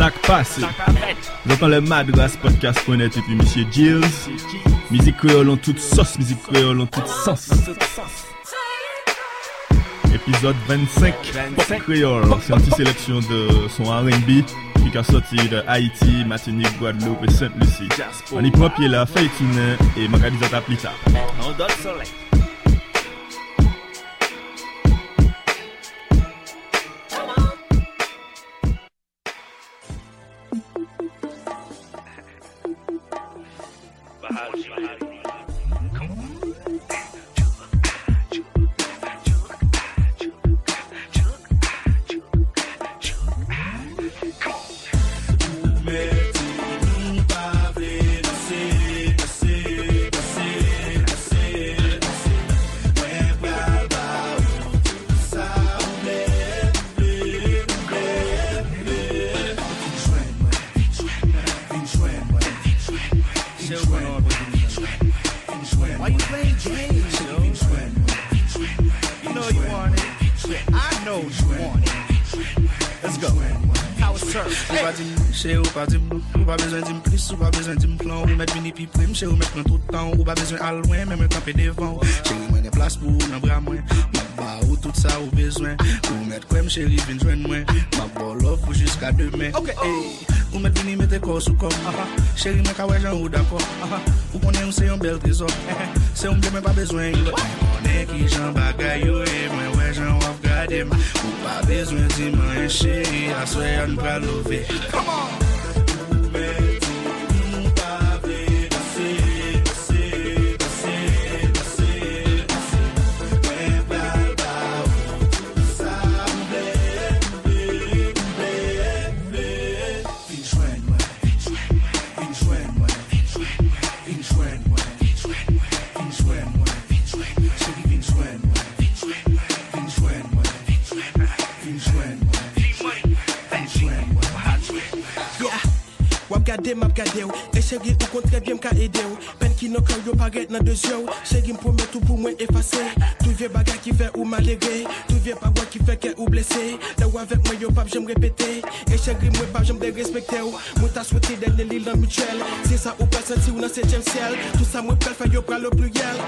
Sak pase Zotan le Madras Podcast.net epi Monsieur Jills Mizik kreolon tout sos Mizik kreolon tout sens. Episode 25 Pop kreol C'est un petit seleksyon de son R&B Ki ka soti de Haiti, Martinique, Guadeloupe et Saint-Lucie An hip-hop yè la Faytoune Et Makadizata Plita. On donne soleil pi prim, che ou met pran tout tan Ou pa bezwen al loin, men men kampe devan Chéri mwen e plas pou nan bra mwen Mak ba ou tout sa ou bezwen Ou met kwem chéri vin jwen mwen Mak bo love ou jiska demen Ou met vini mette kos ou kom Chéri mwen ka wè jan ou d'akor Ou konen ou se yon bel Se ou pa bezwen Mwen ki jan bagay yo e Mwen wè jan waf gade Ou pa bezwen di Aswe yon love Yeah. Nou kan yo paret nan deux yo Chéri mpromet tout pou mwen efase Tout vie bagay ki fe ou malere Tout vie pagwa ki fe ke ou blese La ou avek mwen yo pap jem repete E chéri mwen pap jem de respekte ou Mwen ta swete den de l'il nan mutuel. Se sa ou pa senti ou nan septième ciel Tout sa mwen pral fe yo pral pluriel.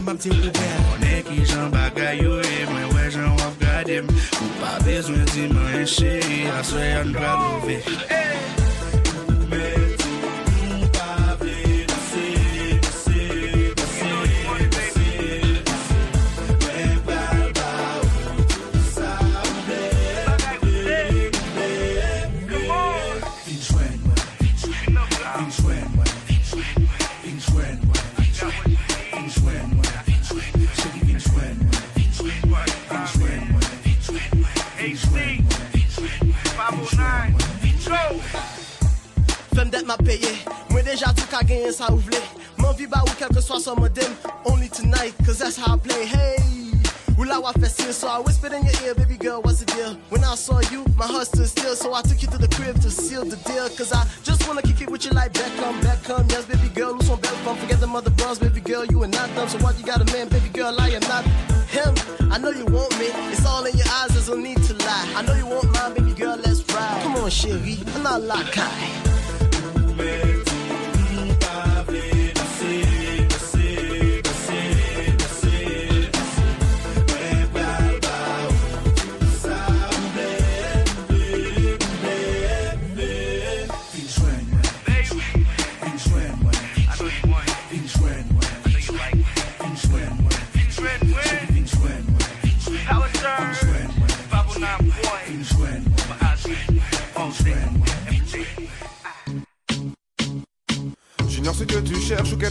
Map di ou bel Konen ki jan bagay yo e Mwen wè jan waf gade m Ou pa bezwen di man yon chéri Aswe yon pral love Fem tou ka genyen sa ou vle Mwen vi ba ou kelke swa son modem. Only tonight, cause that's how I play. Hey Ou la wa festin, so I whispered in your ear Baby girl, what's the deal? When I saw you, my heart stood still So I took you to the crib to seal the deal. Cause I just wanna kick it with you like Beckham, Beckham. Yes, baby girl, who's on from Forget the mother bros, baby girl, you are not them. So why you got a man, baby girl, I am not him. I know you want me, it's all in your eyes, there's no need to lie. I know you want mine, baby girl, let's ride. Come on, chérie, I'm not like I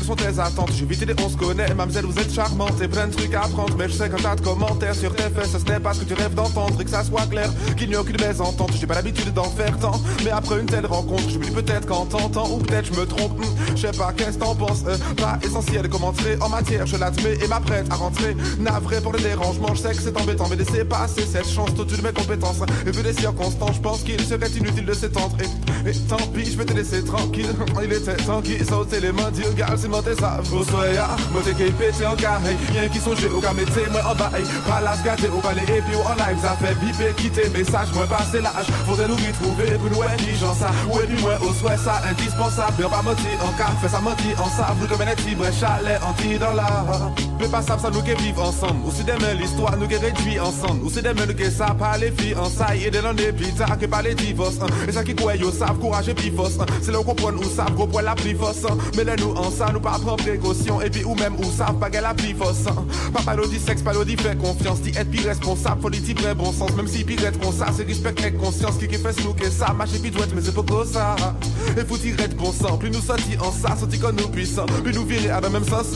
sont tes attentes. J'ai on se connaît, mademoiselle, vous êtes charmante. Et plein de trucs à apprendre, mais je sais quand t'as de commentaires sur tes fesses, ce n'est pas ce que tu rêves d'entendre. Et que ça soit clair, qu'il n'y a aucune mésentente. J'ai pas l'habitude d'en faire tant, mais après une telle rencontre, dis peut-être qu'en t'entends, ou peut-être je me trompe. Hmm, je sais pas, qu'est-ce t'en penses euh, Pas essentiel de commenter en matière, je l'admets et m'apprête à rentrer. Navré pour le dérangement, je sais que c'est embêtant, mais laissez passer cette chance, au-dessus de mes compétences. Et vu les circonstances, je pense qu'il serait inutile de s'étendre. Et, tant pis, je vais te laisser tranquille. Il était temps qu'il saute les mains, Dieu gal si mante sav Ou soya, mante ke pete an kare Yen ki sonje ou ka mette mwen an Palas ou pale epi ou an live Zafè bipe kite mesaj mwen pase laj Fode nou pou nou e sa Ou swè sa indispensable. Yon pa moti an ka, fè sa moti an sa Vlou ke menet libre chalet anti dan la Pe pa sab sa nou ke viv ansan Ou si demen l'histoire nou ke redwi ansan Ou si demen nou ke sa pale fi ansay E denan epi ta ke pale divos E sa ki kwe yo sav kouraj epi fos Se le ou kompon ou sav gros poil la pli fos Me le nou ansan nou pa pran prekosyon Epi ou mem ou sav pa gen la pli fos Pa palo di seks, palo di fè konfians Di et pi responsab, fò di ti pre bon sens. Mem si pi ret kon sa, se respect ek konsyans Ki ke fes nou ke sa, mache pi dwet me se poko sa E fouti ret bon san, pli nou soti an sa Soti kon nou puisan, pli nou vire a den menm sens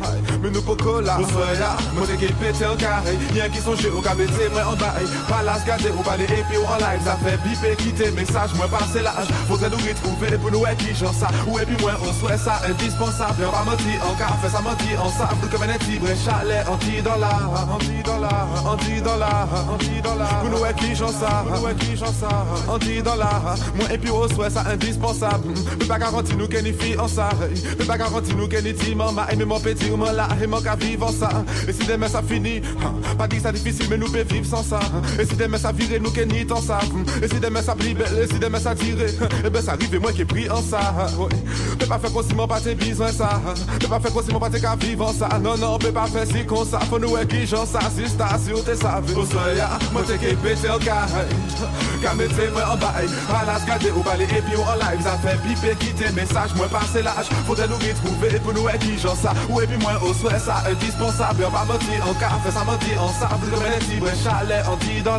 la Men nou poko la Ou soya, mwen ke pete an kare Yen ki sonje ou ka bete mwen an bae Palas gade ou pale epi ou an live Zafè bipe kite mesaj mwen pase laj Fose nou ritrouve pou nou e ki jan sa Ou epi mwen ou swè sa indispensable Yon pa menti an ka, fè sa menti an sa Vlou ke menet libre chalet anti dan la Anti dan la, anti dan la Anti dan la, pou nou e ki jan sa Pou nou e ki jan sa Anti dan la, mwen epi ou swè sa indispensable Pe pa garanti nou ke ni fi an sa Pe pa garanti nou ke ni ti man ma me mwen et si demain ça finit, pas dit ça difficile, mais nous pouvons vivre sans ça. Et si demain ça vire, nous qu'est tant ça. Et si demain ça brille, et si demain ça tire, et ben ça arrive, et moi qui ai pris en ça. Peut pas faire comme si mon pas tes besoin ça. Peut pas faire comme si mon pas qu'à vivre ça. Non, non, peut pas faire si comme ça. Faut nous qui j'en ça, si ça, si on te savait. Au soya, moi t'es qui pété en carré. Qu'à mettre moi en bail. Pas la scader ou balai, et puis en live, ça fait piper, quitter message, moi passer l'âge. Faudrait nous retrouver pour nous qui j'en ça. Ou et puis moi au souhait ça indispensable. On va mentir en café, ça mentir en sable Comme un libre chalet, on dit dans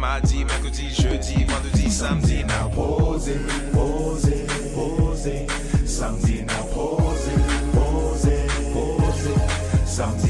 mardi, mercredi, jeudi, vendredi, samedi, n'a posé, posé, posé, samedi, n'a posé, posé, posé, samedi.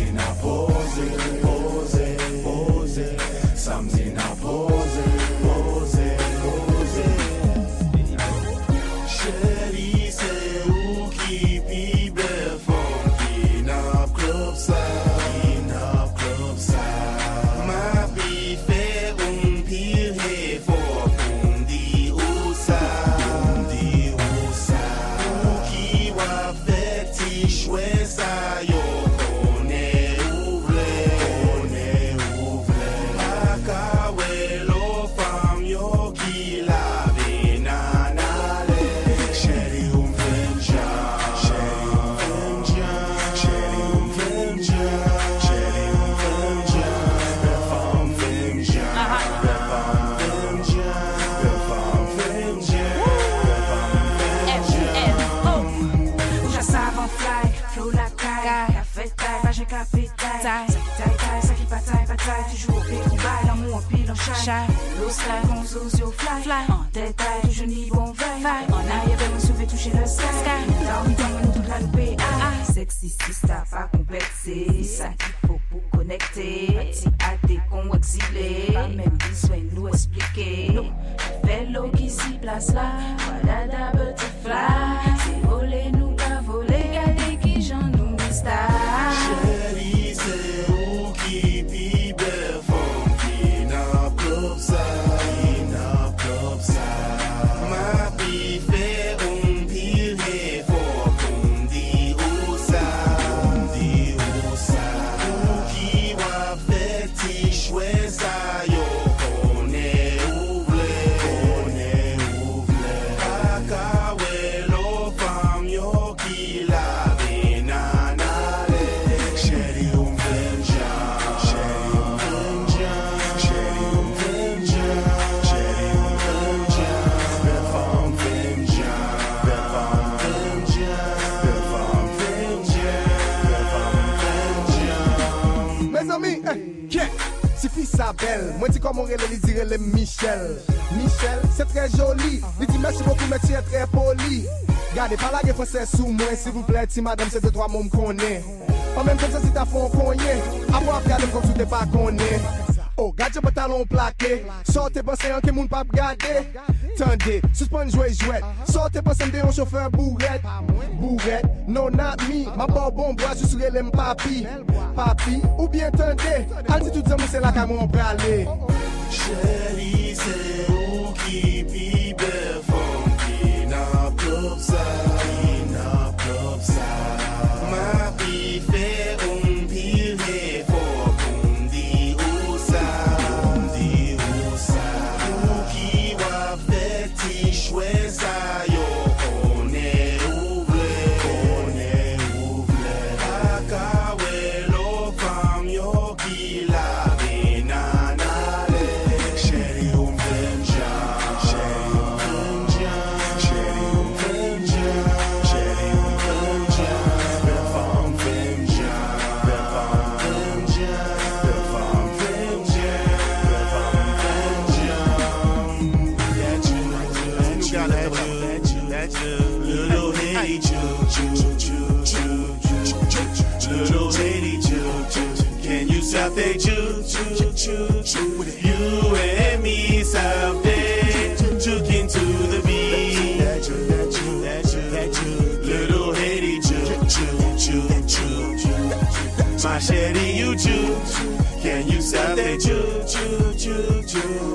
Chai. L'eau sky, con zo fly, fly. En détail, toujours ni bon veille. En arrière, me sauver, toucher le sky. Dormi dans nous toute la ah. Sexy, si ça pas complexé. Ça qu'il faut pour connecter. Petit à des cons exilés. Pas même besoin de nous expliquer. L'eau qui s'y place là. Voilà da butterfly. Michel. Mwen di komon rele, li di rele Michel. Michel, se tre joli. Li di mersi boku, mersi e tre poli. Gade, pala ge fose sou mwen Si vouple ti madame, se te to a moun konen Pan men kon se si ta fon konyen Apo ap gade m kon sou te pa konen Oh, gade je patalon plake Sote basen anke moun pap gade Tande, suspon jwe jwet Sote pa semde yon chofer bouret Bouret, non not me Ma barbon bwa jusre lem papi. Papi, ou bien tande Altitude zan mou se la kamon brale Chéri se ou ki pi be fon Ki nan plop sa Shady, you choose? Can you stop that choose, choose. choo choo?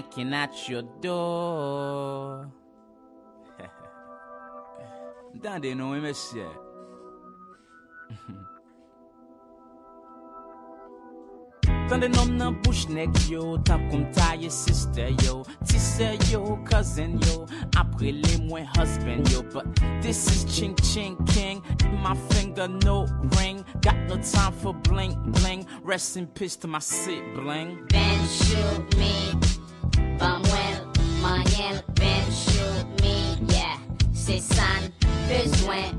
Knocking at your door. Entendez, non, oui, monsieur. Tande nom nan bouche nek yo, tap kon ta your sister yo, tisse yo, cousin yo, apre le mwen husband yo, but this is ching ching king, my finger no ring, got no time for bling bling, rest in peace to my sibling. Ven shoot me, Samuel, Maniel, me. yeah, c'est San, besoin,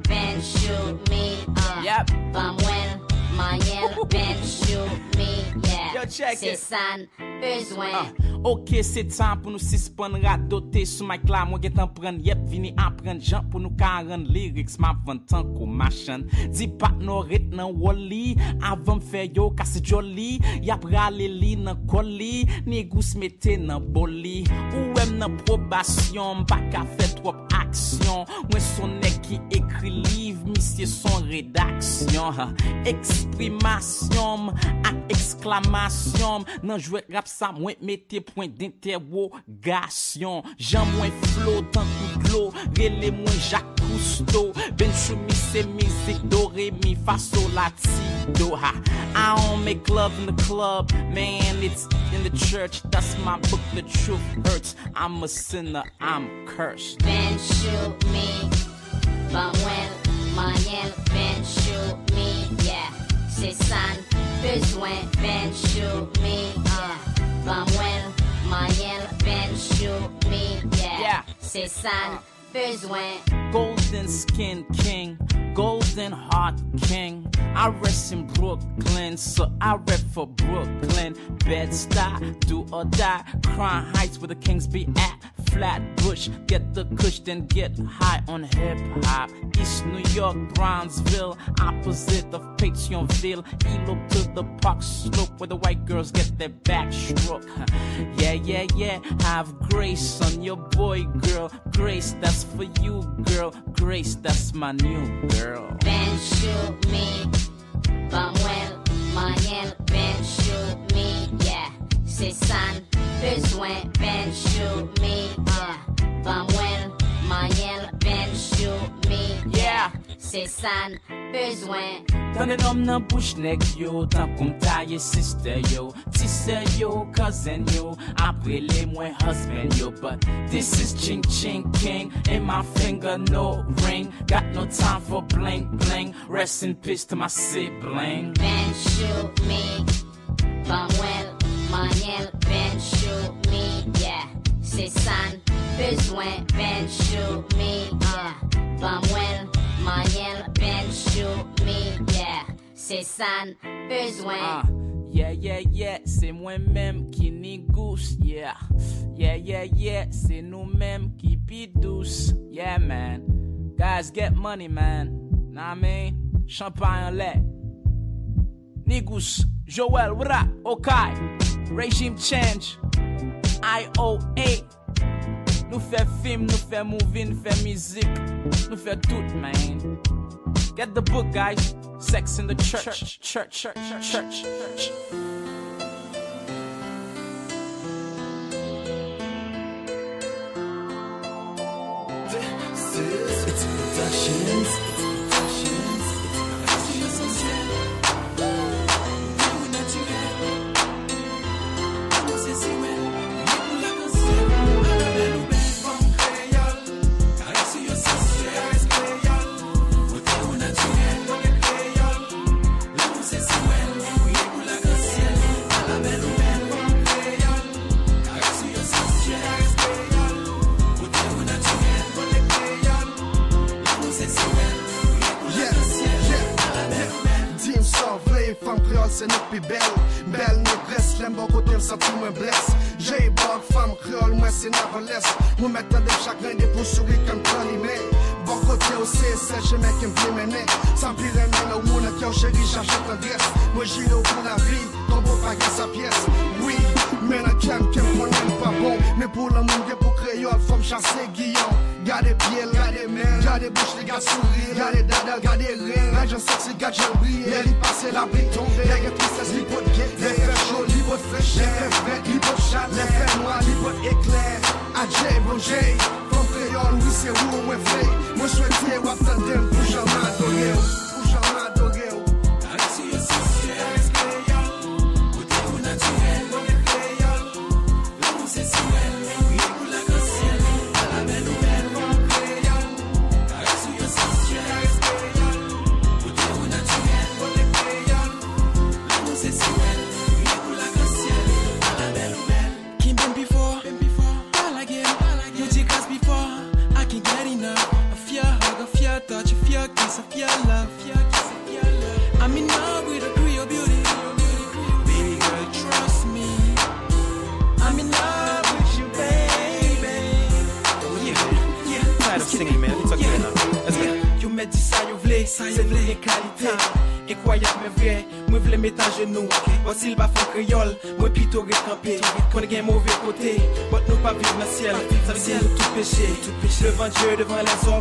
me. uh, yep. Samuel, Maniel, me. Yeah, se san Ah. Ok, se tan pou nou sispan radote Sou mic la mwen gen tan pren Yep, vini apren jan pou nou karen Lyrics ma vantan kou machan Di pat nou rit nan woli Avan fe yo kasi joli. Yap rale li nan koli Negous mette nan boli. Ou em nan probasyon Bak a fet wop aksyon Mwen son ek ki ekri liv Misye son redaksyon Eksprimasyon Ak eksprimasyon eksklamasyon Nan jwet rap sa mwen mette point d'interrogation. Jan mwen flow tan kou glo Rele mwen Jacques Cousteau. Ben chou mi se mizik do re mi fa sol la ti do ha. I don't make love in the club Man it's in the church. That's my book the truth hurts. I'm a sinner I'm cursed. Ben chou, mi, Manuel, moyenne, ben chou, mi, yeah. C'est ça, besoin, ben chou, mi, yeah. Manuel, moyenne, ben chou, mi, yeah. Yeah. C'est ça, besoin. Golden skin king, golden heart king. I rest in Brooklyn, so I rep for Brooklyn. Bed-Stuy, do or die. Crown Heights where the kings be at. Flatbush, get the kush, then get high on hip hop. East New York, Bronzeville, opposite of Pétionville. Elo to the park slope where the white girls get their back backstroke. Yeah, yeah, yeah. Have grace on your boy, girl. Grace, that's for you, girl. Grace, that's my new girl. Ben chou, mi, Manuel, moyenne, ben chou, mi, yeah. C'est Pues when Ben shoot me, uh, when Ben shoot me, yeah, c'est sans besoin. Donnez l'homme dans yo, yo, yo, yo, yo, but this is ching ching king, In my finger no ring, got no time for bling bling, rest in peace to my sibling. Ben shoot me, van when moyenne, ben chou, mi, yeah. C'est ça, besoin, ben chou, mi, yeah. Manuel, moyenne, ben chou, mi, yeah. C'est ça, besoin. Ah, yeah, yeah, yeah, c'est moi-même qui ni goose, yeah. Yeah, yeah, yeah, c'est nous-mêmes qui pi douce, yeah, man. Guys, get money, man. Nah, I mean, champagne en lait. Nigus, Joel, what up? Okay, regime change. IOA. Nous fait film, nous fait movie, nous fait musique, nous fait tout, man. Get the book, guys. Sex in the church, church, church, church, church. church. It's productions. aventure devant la soirée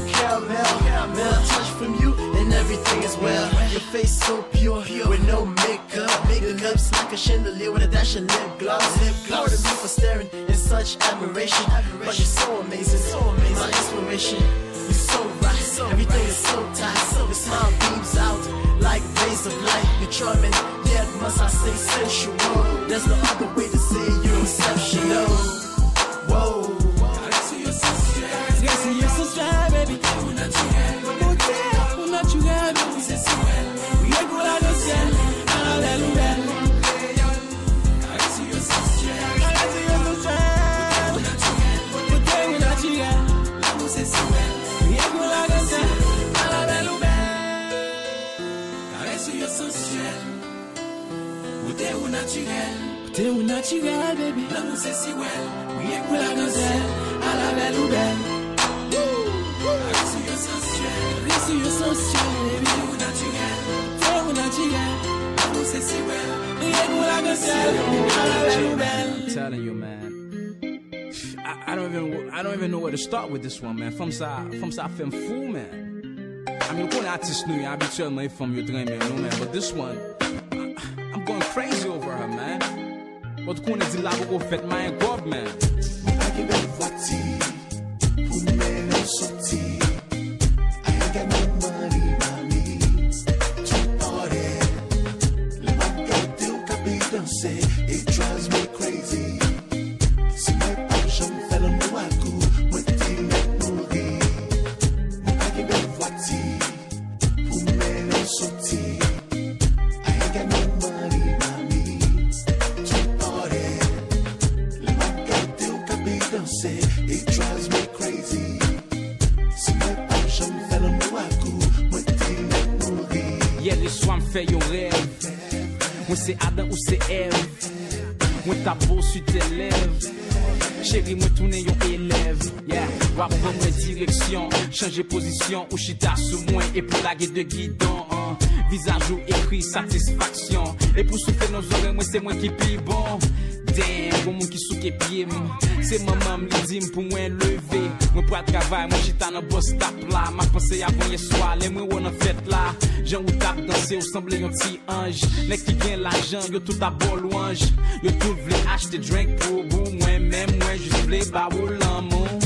be caramel. Caramel touch from you, and everything is well. Your face so pure, with no makeup. Make Your lips like a chandelier with a dash of lip gloss. Lip gloss. to me for staring in such admiration. But you're so amazing, so amazing. My inspiration. You're so right. so Everything is so tight. Your smile beams out like rays of light. You're charming, yet must I say sensual. There's no other way to say you're exceptional. naturel naturel, baby. La A la ou I'm telling you, man. I, I, don't even I don't even know where to start with this one, man. From South from sa film fool, man. I mean, one artist new, I be telling from your dream, man, but this one going crazy over her, man. But Wat kon het laten over my god, man. I give it a fatty. Put me in a Changer position ou chita sous moi et pour la guide de guidon. hein. Visage ou écrit satisfaction. Et pour souffler nos oreilles, moi c'est moi qui pi bon. Damn, bon moun ki souke pied m Se maman m li di m pou mwen leve Mwen pou mwen chita nan bus stop la Ma pense avon ye swa, le mwen wou nan fête la Jan ou tap danse, ou semble yon ti anj Nek ki gen l'ajan, yo tout a bol louange Yo tout vle achete drink pou bou Mwen men mwen jis vle ba ou lan moun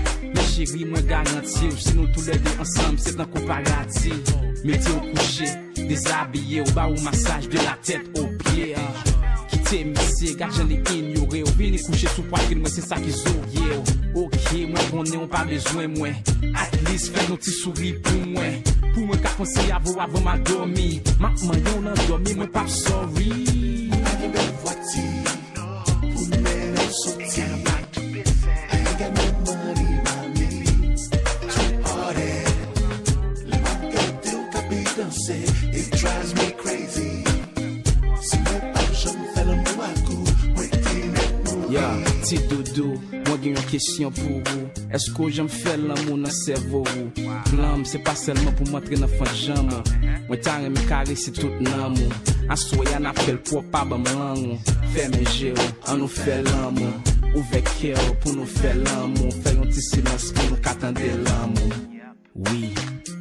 chéri, mwen garanti ou Si nou tou le de ansam, se tan kou parati Mete ou kouche, desabye ou ba ou masaj De la tèt ou pye Kite misye, gajan li ignore ou Vini kouche sou poakil, mwen se sa ki zouye ou Ok, mwen bon, konen ou pa bezwen mwen At least, fè nou ti souri pou mwen Pou mwen ka konse avou avou ma domi Ma man yon nan domi, mwen pap sorry. Mwen bel vwati Pou mwen el soti Ya, ti dodo, mwen gen yon kesyon pou ou. Esko jen fè l'amou nan servo ou? L'am se pa selman pou mwantre nan fan jaman Mwen tan remi kare se tout nan mou Aswa yan apel pou apab am lan ou. Fè men jè ou, an nou fè l'amou Ou. Vek kè ou pou nou fè l'amou Fè yon ti silans pou nou katande l'amou Oui.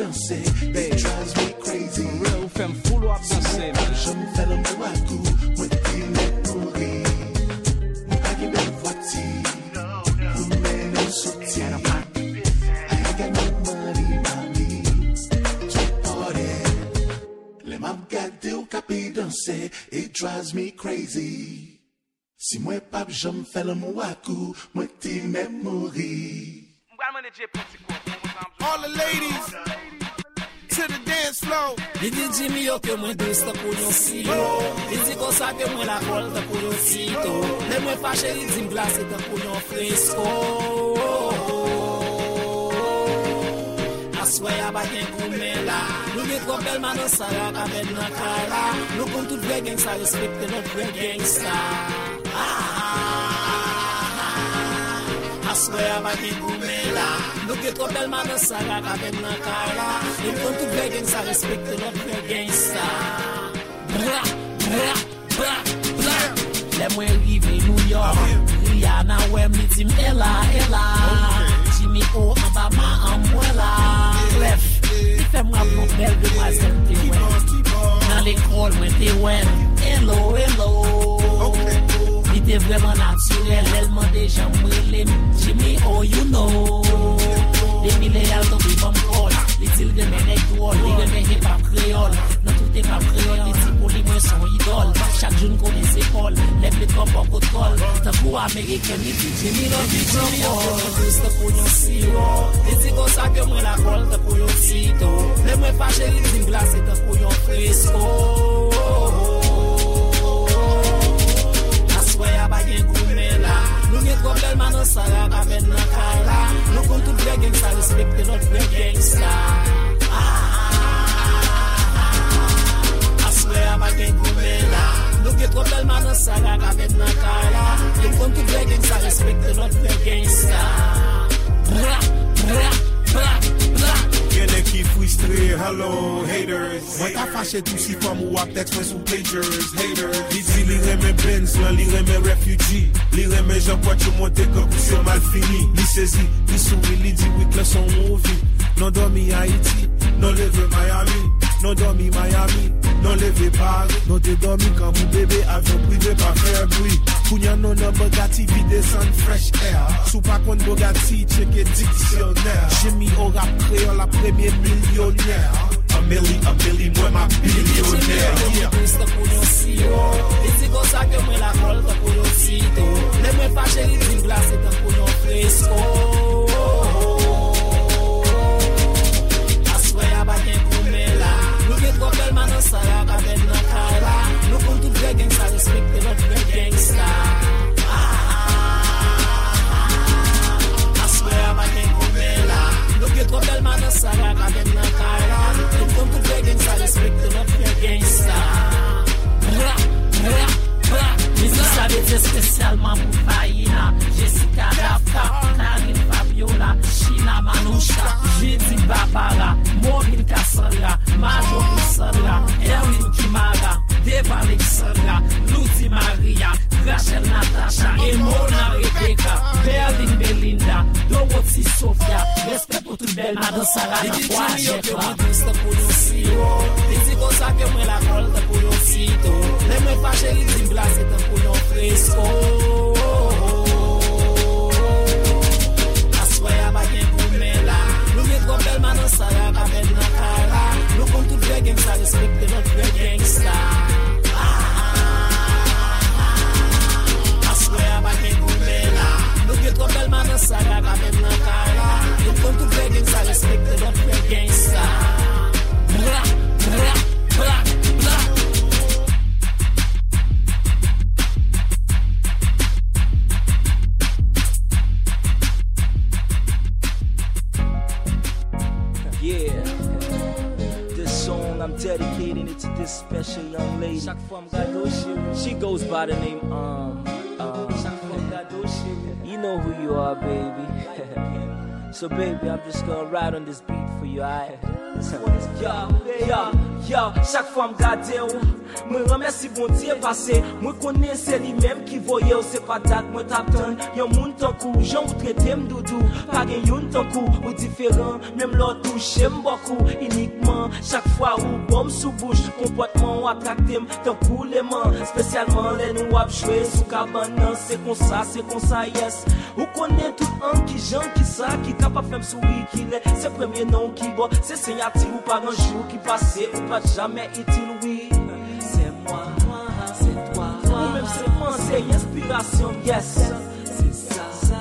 danse. They drives me crazy. Mre ou fem foul wap danse Mwen jom fèl mwen wakou Mwen ki mwen kouri Mwen pagi mwen vwati Mwen mwen nou soti I ain't got no money, mami To party Le mam gade ou kapi danse. It drives me crazy. Si mwen pap jom fèl mwen wakou Mwen ti mwen mouri Mwen mwen e je pati kou all the ladies to the dance floor. Li di Jimmy yo ke mwen dos ta pou yon silo, li di konsa ke mwen la kol ta pou yon sito, le mwen fache li di mglase ta pou yon fresko. Aswe ya baken koumen la, nou gen kwa belman nan sarak aven nan kala, nou kon tout vre gen sa, respekte nou vre geng sa. Ah! aswe a baki koume la. Nou ke tro belman de sa gaka ven nan kay la Yon kon tout vle gen sa respekte lop vle gen sa. Bra, bra, bra, bra. Le mwen rive New York. Rihanna wem ni tim ela, ela Jimmy O an ba ma an mwen la. Bref, di fem rap nou bel de mwa zem te wem Nan l'ekol mwen te wem vreman naturel Elman deja mwilem Jimmy oh you know. Demi le al do bi bom kol Li til de men ek wol Li de men hip hop kreol. Nan tout e hip hop kreol Li ti pou li mwen son idol. Chak joun konen se kol Lep li kom pop kot kol. Ta pou Ameriken li ti Jimmy lo vi kol Ta pou yon siro Li ti kon sa ke mwen la kol Ta pou yon sito Le mwen fache li din glase Ta pou yon fresco goblel manon sarab amen nan kaila Nou kon tout vre genk sa respekte not vre genk sa. Aswe a bagen koume la. Nou ke goblel manon sarab amen nan kaila Nou kon tout vre genk sa respekte not vre genk sa. Bra, bra Frustre, hello haters. Mwen ta fache tou si fam ou ap text mwen sou pagers Haters, li di li reme Benz lan li reme refugee Li reme jan kwa chou monte ke pou se mal fini. Li sezi, li souri, li di wik le son movie Non dormi Haiti, non leve Miami. Non dormi Miami, non leve Paris. Non te dormi kan mou bebe avyon prive pa fer bwi Kounyan nou nan Bugatti vide san fresh air Sou pa kon Bugatti cheke diksyonèr Jemi ou rap kreol la premye milyonèr Ameli, ameli, mwen ma bilyonèr Mwen mwen pwis te kounyon siyo Diti kon sa ke mwen la kol te kounyon sito Ne mwen pa cheri din glas te kounyon fresko Aswe ya baken koumen la Nou gen koubel manan sa ya baken nan kala Nou kon tout gre gen sa respekte lot gen Spesialman pou Fahina, Jessica Dafka, Karin Fabiola, Shina Manoucha, Jedi Babara, Morin Kassara, Majo Moussara, Erwin Kimara Eva Alexandra, Lucy Maria, Rachel Natasha, Emona Rebecca, Berlin Belinda, Dorothy Sofia, respect pou tout bel madan Sarah la poache. Di di ki yo ke mwen dous ta pou yon si yo, di di kon sa ke mwen la kol ta pou yon si to, le mwen pa cheri di blase ta pou yon fresko. Aswaya bagen pou men la, nou gen kon bel madan Sarah pa men nan kara, nou kon tout ve geng sa, respect te ven ve geng sa. Mwen kon belman nan saga I men nan kara Mwen kon tou play So baby, I'm just gonna ride on this beat for you, aight? Yo, yo, yo, chak fwa m gade ou Mwen remersi bon diye pase Mwen konen se li menm ki voye ou Se pa dat mwen tap ton Yon moun tankou, jan ou trete m doudou. Page yon tankou, ou diferan Menm lò touche m bokou Inikman, chak fwa ou bom sou bouche Kompotman ou atrakte m Tankou leman, spesyalman lè nou ap chwe Sou kaban nan, se konsa, se konsa yes. Ou konen tout an ki jan ki sa ki kap kapap fem souri ki Se premye nan ki bo, se senyati ou pa nan jou Ki pase ou pa jamais itil oui? C'est moi, c'est toi. Ou même c'est pensée, inspiration, yes. C'est ça, ça,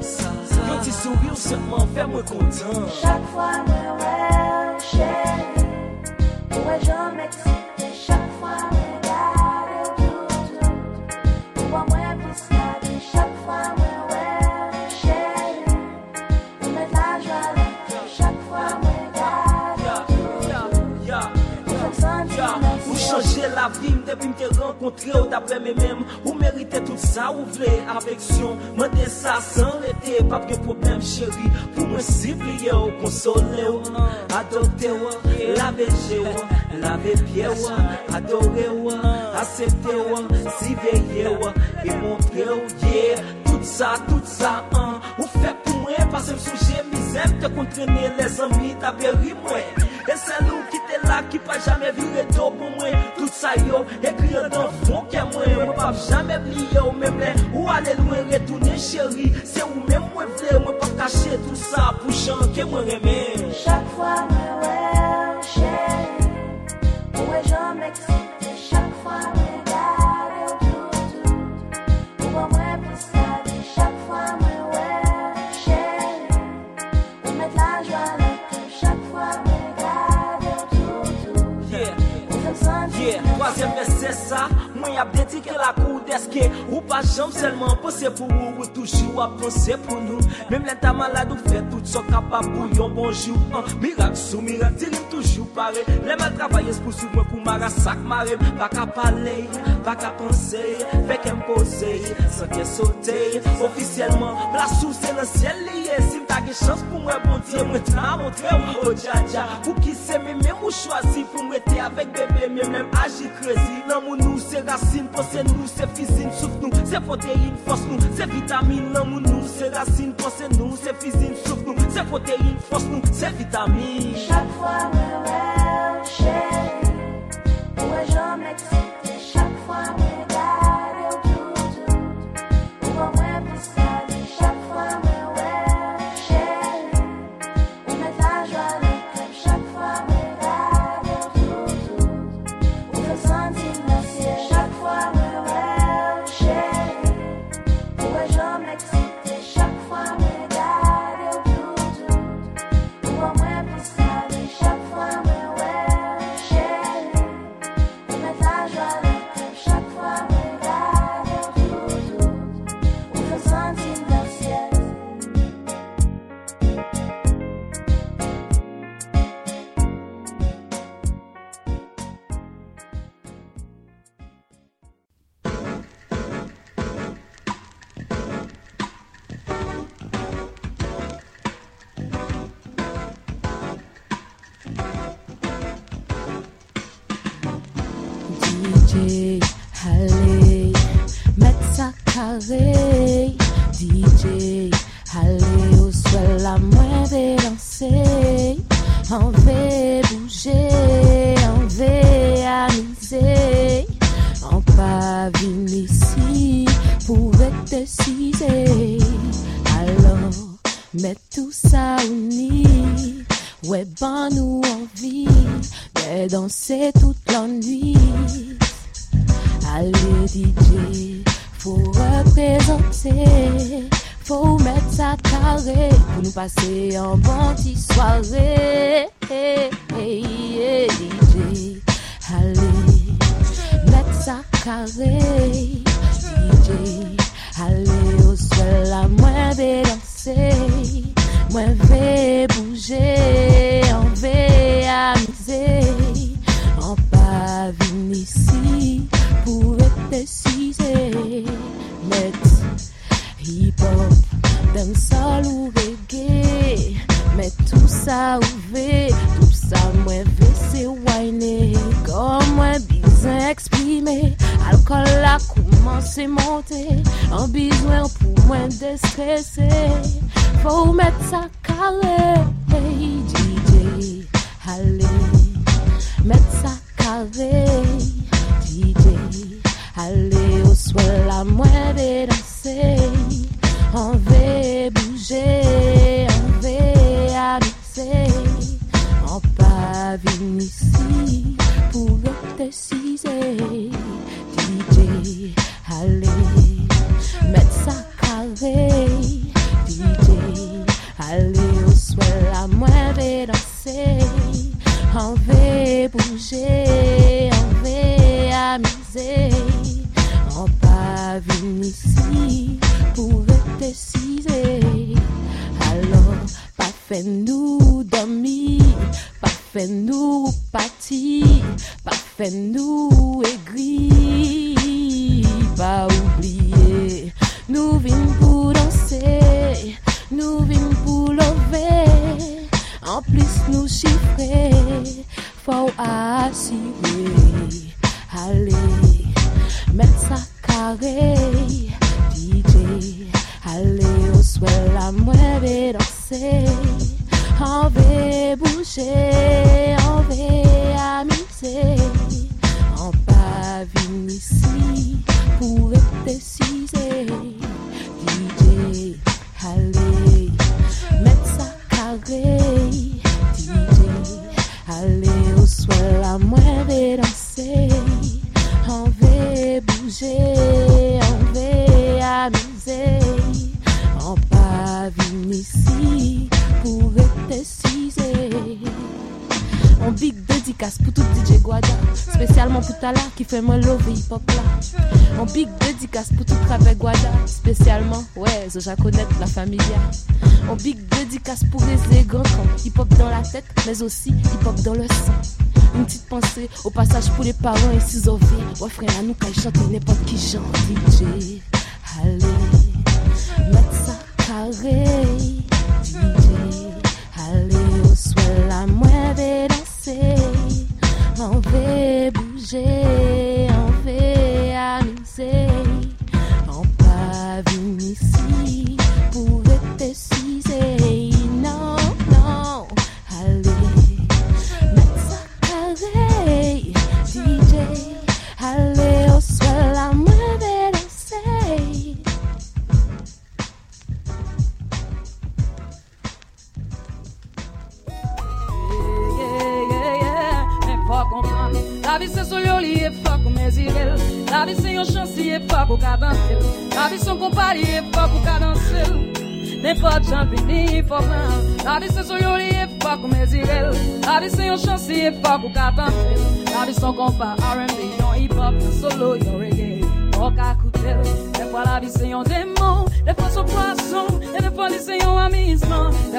ça Yon ti sourire seulement fait moi content. Chaque fois, moi, ouais, chérie, ouais, je m'excite. Chaque la vi m Depi m te renkontre ou dapre me mem Ou merite tout sa ou vle aveksyon Mende sa san rete Pap gen problem cheri Pou mwen sipliye ou konsole ou Adopte ou, lave je ou Lave pie ou, adore ou Asepte ou, siveye ou E montre ou, yeah. Tout sa, tout sa, an Ou fe pou mwen, pasem souje mizem Te kontrene les ami, taberi mwen E se nou la ki pa jame vire do pou mwen. Tout sa yo ekri yo dan fon ke mwen. Mwen pa jame bliye ou mwen mwen. Ou ale lwen retoune cheri Se ou mwen mwen vle mwen pa kache tout sa Pou chan ke mwen reme. Chak fwa mwen wè cheri Ou e jame ekse Mwen ap dedike la kou deske Ou pa jom selman pose pou ou Ou toujou ap pense pou nou. Mem len ta malade ou fe tout so kapab pou yon bonjou. An mirak sou mirak dirim toujou pare. Le mal travaye pou sou mwen pou mara sak mare. Baka pale, baka pense, fèk impose Sanke sote, ofisyelman Blasou se nan siel liye gen chans pou mwen bondye Mwen ta montre mwen o djadja Pou ki se mwen mwen mwen chwazi Pou mwen te avek bebe mwen mwen aji krezi Nan moun nou se rasin, pose nou se fizin Souf nou se protein, fos nou se vitamin Nan moun nou se rasin, pose nou se fizin Souf nou se protein, fos nou se vitamin Chak fwa mwen wè ou chè Ou wè jom ekse DJ, allez, au sol, la main danser. On bouger, on veut amuser. On pas ici pour être décisé. Alors, mets tout ça uni. Ouais, ben nous envie de danser toute la nuit. Allez DJ, faut représenter, faut mettre sa carré pour nous passer en bonne soirée. DJ, allez, mettre sa carré. DJ, allez au sol, la moins danser, moins vais bouger, en vais amuser, en pas venir ici pour être sûr easy. Hip hop, dancehall ou reggae. Mais tout ça ouvé, tout ça mwen ve se wine. Comme mwen bizan exprimé, alcool la kouman se monte. An bizwen pou mwen destresse, faut mettre sa carré. DJ, allez, mettre sa carré. DJ. Ale ou swè la mwen ve danse On ve bouge spécialement pour Tala qui fait moi love hip hop là. On big dédicace pour tout travail Guada, spécialement, ouais, Zoja connaître la familia. On big dédicace pour les égants, hip hop dans la tête, mais aussi hip hop dans le sang. Une petite pensée au passage pour les parents et six OV. Ouais, frère, à nous, quand ils chantent n'importe qui genre DJ. Allez, mettre ça carré.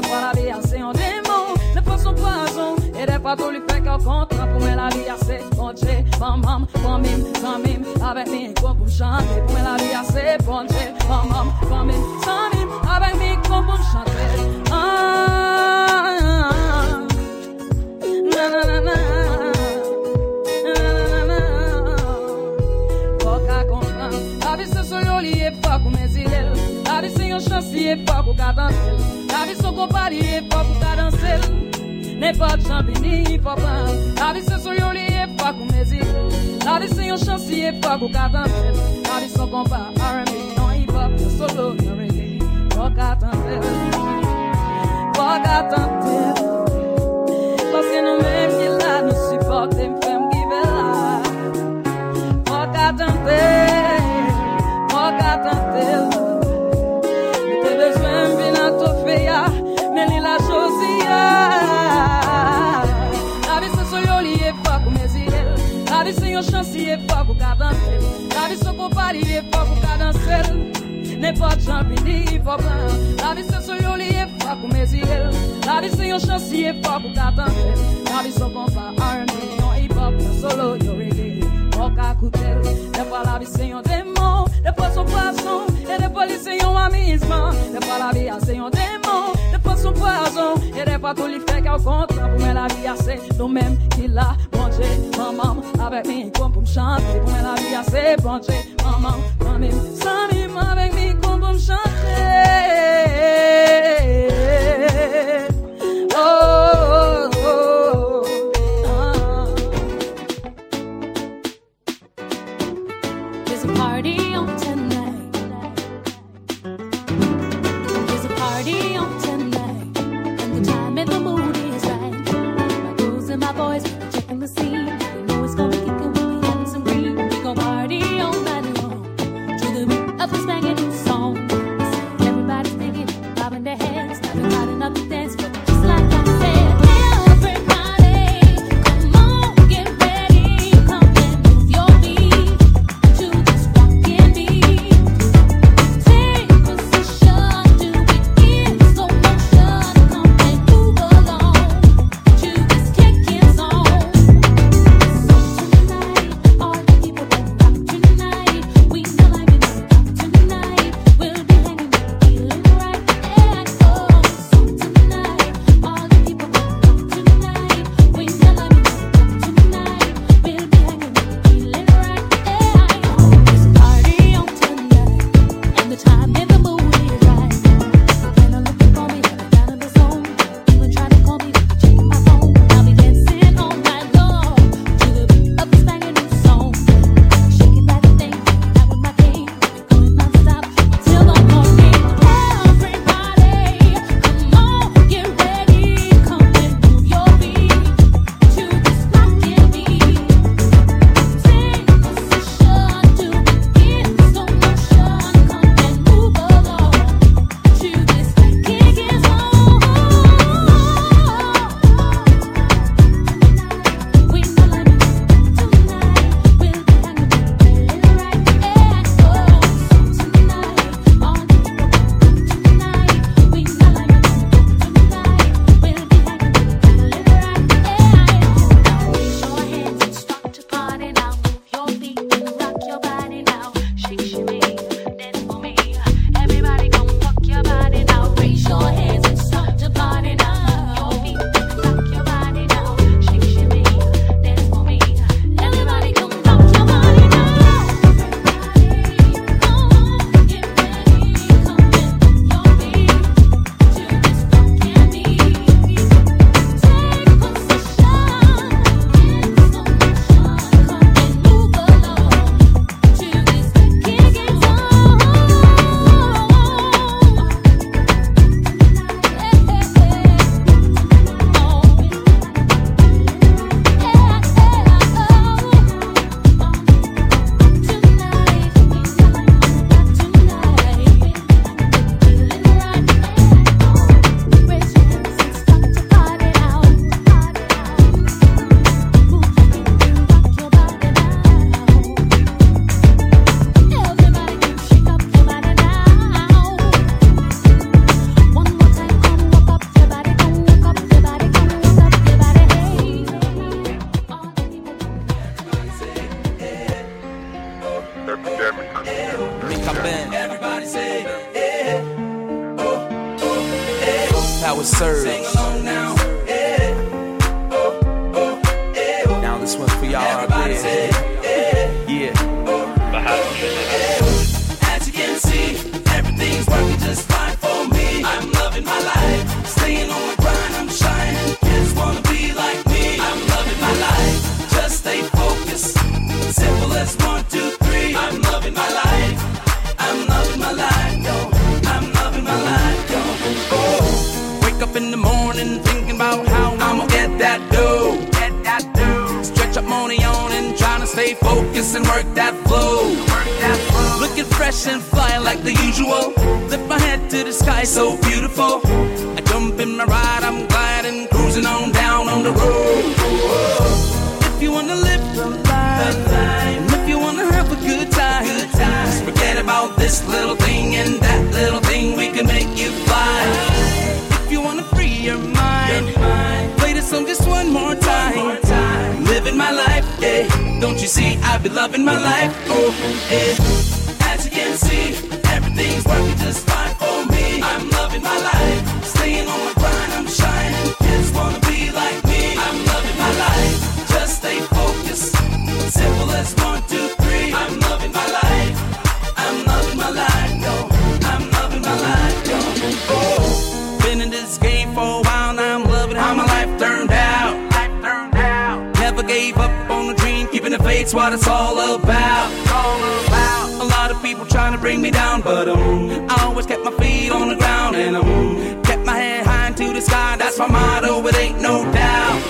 Fois la vie ah, c'est un démon Des fois son poisson Et des fois tout lui fait qu'un contrat Pour la vie Bam bam, bam mim, bam mim Avec micro pour chanter Pour la vie bam mim, bam mim Avec micro pour chanter Ah, ah, ah. Na na Na, na, yon chansi e fò kou ka dansel La vi son kompari e fò kou ka dansel N'importe jan vini fò pran La vi se so yo li e fò kou me zirel La vi se yon chansi e fò kou ka dansel La vi son kompa R&B Yon hip hop, yon solo, yon reggae Fò ka dansel Fò ka dansel Paske nou menm ki la nou supporte m'fem give la Fok a tante, chance et pas pour qu'à danser. La vie se compare, il est pas pour qu'à danser. N'est pas de champigny, il faut pas. La vie se soyoli, il est chance, il est pas pour qu'à danser. La vie se não R&B, non hip solo, yo reggae. Boca coutel, des Depois la vie c'est un démon, des fois son poisson, et des fois c'est un a Des fois la vie c'est un démon, des fois son poison, et des fois tout lui fait qu'au compte. Pour moi la. Maman, avek mi kon pou m chante Pou men la vi a se panche Maman, mamin, samim Avek mi kon pou m chante sky so beautiful. I jump in my ride, I'm gliding, cruising on down on the road. If you wanna live the life, and if you wanna have a good time, good time, just forget about this little thing and that little thing. We can make you fly. If you wanna free your mind, play the song just one more time. Living my life, yeah. Don't you see? I've been loving my life, oh yeah. As you can see, everything's working just fine. Elevate's what it's all about. A lot of people trying to bring me down, but um, I always kept my feet on the ground and um, kept my head high into the sky. That's my motto, it ain't no doubt.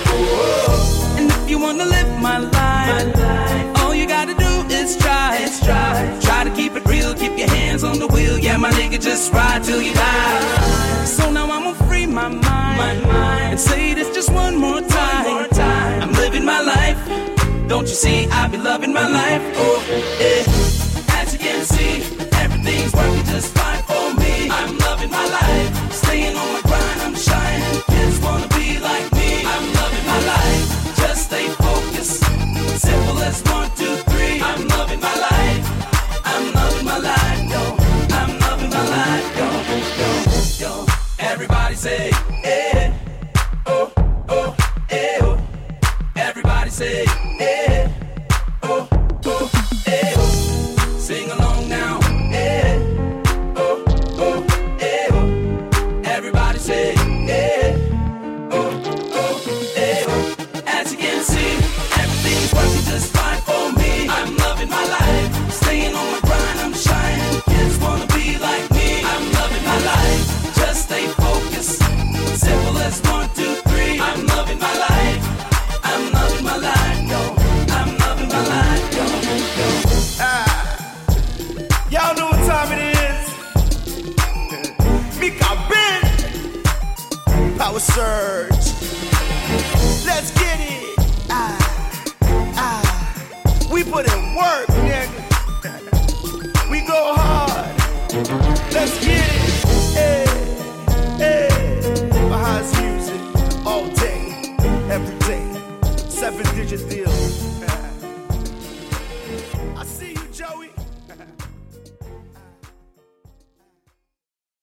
And if you wanna live my life, all you gotta do is try. Try, try to keep it real, keep your hands on the wheel. Yeah, my nigga, just ride till you die. So now I'ma free my mind, and say this just one more time. Don't you see? I be loving my life. Oh, yeah. As you can see, everything's working just fine for me. I'm